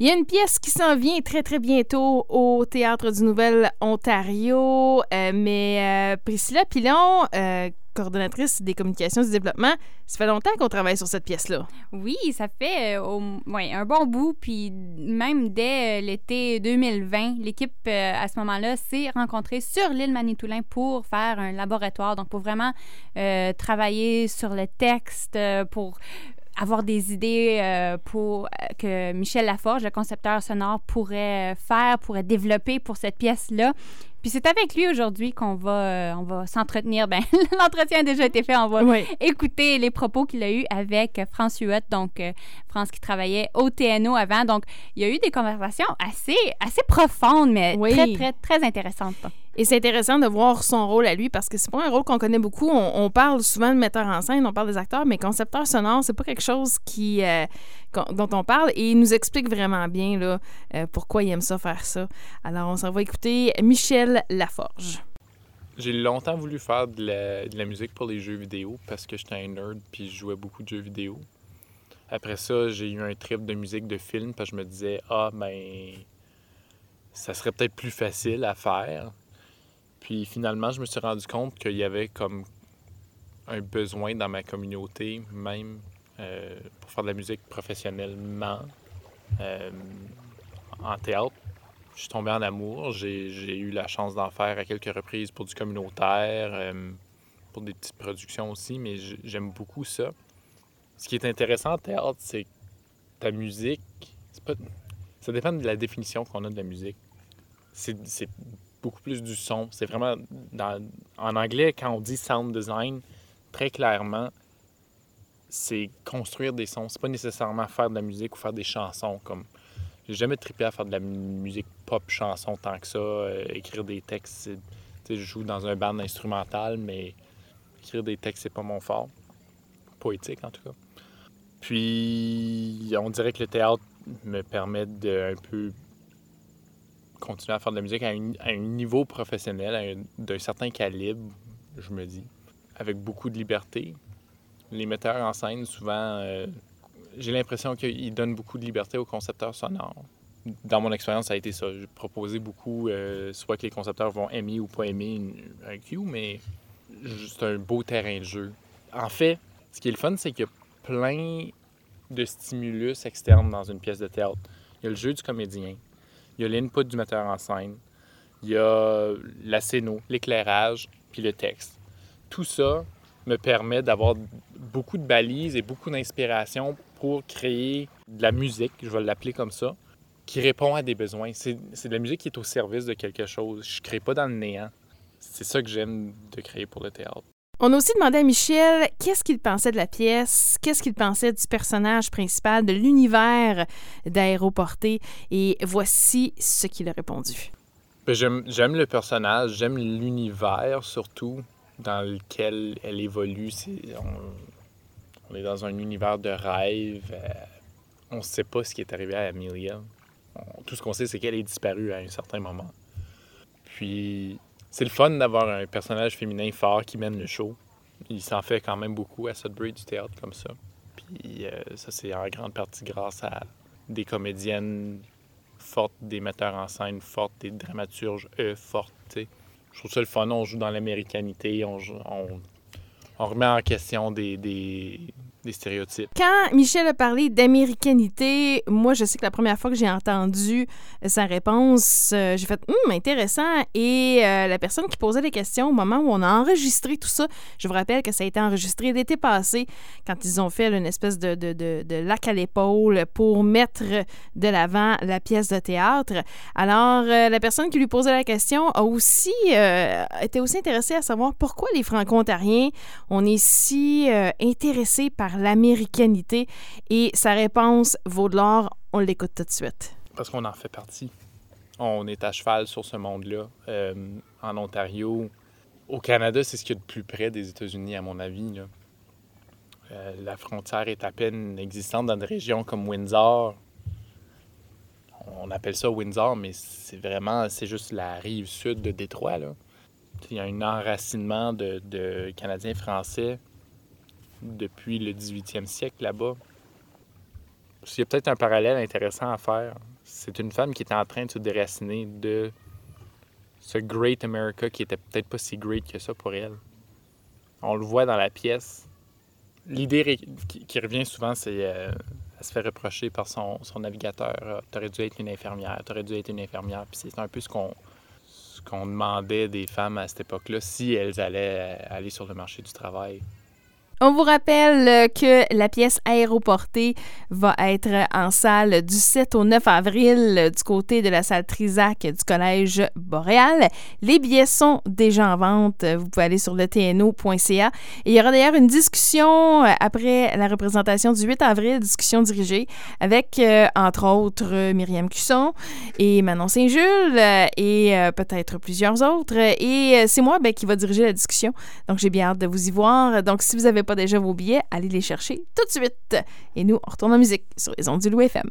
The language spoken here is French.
Il y a une pièce qui s'en vient très, très bientôt au Théâtre du Nouvel Ontario, euh, mais euh, Priscilla Pilon, euh, coordonnatrice des communications du développement, ça fait longtemps qu'on travaille sur cette pièce-là. Oui, ça fait ouais, un bon bout, puis même dès l'été 2020, l'équipe à ce moment-là s'est rencontrée sur l'île Manitoulin pour faire un laboratoire, donc pour vraiment travailler sur le texte, pour avoir des idées euh, pour euh, que Michel Laforge, le concepteur sonore, pourrait faire, pourrait développer pour cette pièce-là. Puis c'est avec lui aujourd'hui qu'on va, euh, on va s'entretenir. Ben, l'entretien a déjà été fait. On va écouter les propos qu'il a eus avec France Huot, donc France qui travaillait au TNO avant. Donc, il y a eu des conversations assez, assez profondes, mais très, très, très intéressantes. Et c'est intéressant de voir son rôle à lui parce que c'est pas un rôle qu'on connaît beaucoup. On, parle souvent de metteur en scène, on parle des acteurs, mais concepteur sonore, c'est pas quelque chose qui euh, dont on parle et il nous explique vraiment bien là, euh, pourquoi il aime ça faire ça. Alors on s'en va écouter Michel Laforge. J'ai longtemps voulu faire de la, musique pour les jeux vidéo parce que j'étais un nerd puis je jouais beaucoup de jeux vidéo. Après ça, j'ai eu un trip de musique de film parce que je me disais ah ben ça serait peut-être plus facile à faire puis finalement, je me suis rendu compte qu'il y avait comme un besoin dans ma communauté, même euh, pour faire de la musique professionnellement euh, en théâtre. Je suis tombé en amour. J'ai eu la chance d'en faire à quelques reprises pour du communautaire, euh, pour des petites productions aussi, mais j'aime beaucoup ça. Ce qui est intéressant en théâtre, c'est que ta musique, pas... ça dépend de la définition qu'on a de la musique. C'est beaucoup plus du son. C'est vraiment, en anglais, quand on dit sound design, très clairement, c'est construire des sons. C'est pas nécessairement faire de la musique ou faire des chansons. Comme j'ai jamais trippé à faire de la musique pop chanson tant que ça, euh, écrire des textes. Je joue dans un band instrumental, mais écrire des textes, c'est pas mon fort. Poétique, en tout cas. Puis, on dirait que le théâtre me permet de un peu continuer à faire de la musique à, un niveau professionnel, d'un certain calibre, je me dis, avec beaucoup de liberté. Les metteurs en scène, souvent, euh, j'ai l'impression qu'ils donnent beaucoup de liberté aux concepteurs sonores. Dans mon expérience, ça a été ça. J'ai proposé beaucoup, euh, soit que les concepteurs vont aimer ou pas aimer un cue, mais c'est un beau terrain de jeu. En fait, ce qui est le fun, c'est qu'il y a plein de stimulus externes dans une pièce de théâtre. Il y a le jeu du comédien, il y a l'input du metteur en scène, il y a la scéno, l'éclairage, puis le texte. Tout ça me permet d'avoir beaucoup de balises et beaucoup d'inspiration pour créer de la musique, je vais l'appeler comme ça, qui répond à des besoins. C'est de la musique qui est au service de quelque chose. Je ne crée pas dans le néant. C'est ça que j'aime de créer pour le théâtre. On a aussi demandé à Michel qu'est-ce qu'il pensait de la pièce, qu'est-ce qu'il pensait du personnage principal, de l'univers d'Aéroporté, et voici ce qu'il a répondu. Ben, j'aime le personnage, j'aime l'univers surtout dans lequel elle évolue. on, est dans un univers de rêve. Euh, on ne sait pas ce qui est arrivé à Amelia. tout ce qu'on sait, c'est qu'elle est disparue à un certain moment. Puis c'est le fun d'avoir un personnage féminin fort qui mène le show. Il s'en fait quand même beaucoup à Sudbury du théâtre comme ça. Puis euh, ça, c'est en grande partie grâce à des comédiennes fortes, des metteurs en scène fortes, des dramaturges eux fortes. Je trouve ça le fun. On joue dans l'américanité, on, on, remet en question des, des stéréotypes. Quand Michel a parlé d'américanité, moi, je sais que la première fois que j'ai entendu sa réponse, euh, j'ai fait hum, intéressant. Et euh, la personne qui posait les questions au moment où on a enregistré tout ça, je vous rappelle que ça a été enregistré l'été passé, quand ils ont fait une espèce de, lac à l'épaule pour mettre de l'avant la pièce de théâtre. Alors, euh, la personne qui lui posait la question a aussi été aussi intéressée à savoir pourquoi les Franco-Ontariens, on est si intéressés par l'américanité et sa réponse vaut de l'or. On l'écoute tout de suite. Parce qu'on en fait partie. On est à cheval sur ce monde-là. Euh, en Ontario, au Canada, c'est ce qu'il y a de plus près des États-Unis, à mon avis. Euh, la frontière est à peine existante dans des régions comme Windsor. On appelle ça Windsor, mais c'est vraiment, c'est juste la rive sud de Détroit. Il y a un enracinement de, de Canadiens français depuis le 18e siècle là-bas. Il y a peut-être un parallèle intéressant à faire. C'est une femme qui est en train de se déraciner de ce Great America qui était peut-être pas si great que ça pour elle. On le voit dans la pièce. L'idée qui, revient souvent, c'est euh, se fait reprocher par son, navigateur. Ah, t'aurais dû être une infirmière, t'aurais dû être une infirmière. C'est un peu ce qu'on ce qu'on demandait des femmes à cette époque-là si elles allaient aller sur le marché du travail. On vous rappelle euh, que la pièce aéroportée va être en salle du 7 au 9 avril euh, du côté de la salle Trisac du Collège Boréal. Les billets sont déjà en vente. Vous pouvez aller sur le tno.ca. il y aura d'ailleurs une discussion euh, après la représentation du 8 avril, discussion dirigée avec, entre autres, Myriam Cusson et Manon Saint-Jules et peut-être plusieurs autres. Et c'est moi ben, qui va diriger la discussion. Donc, j'ai bien hâte de vous y voir. Donc, si vous avez pas déjà vos billets, allez les chercher tout de suite. Et nous, on retourne en musique sur les ondes du Loup FM.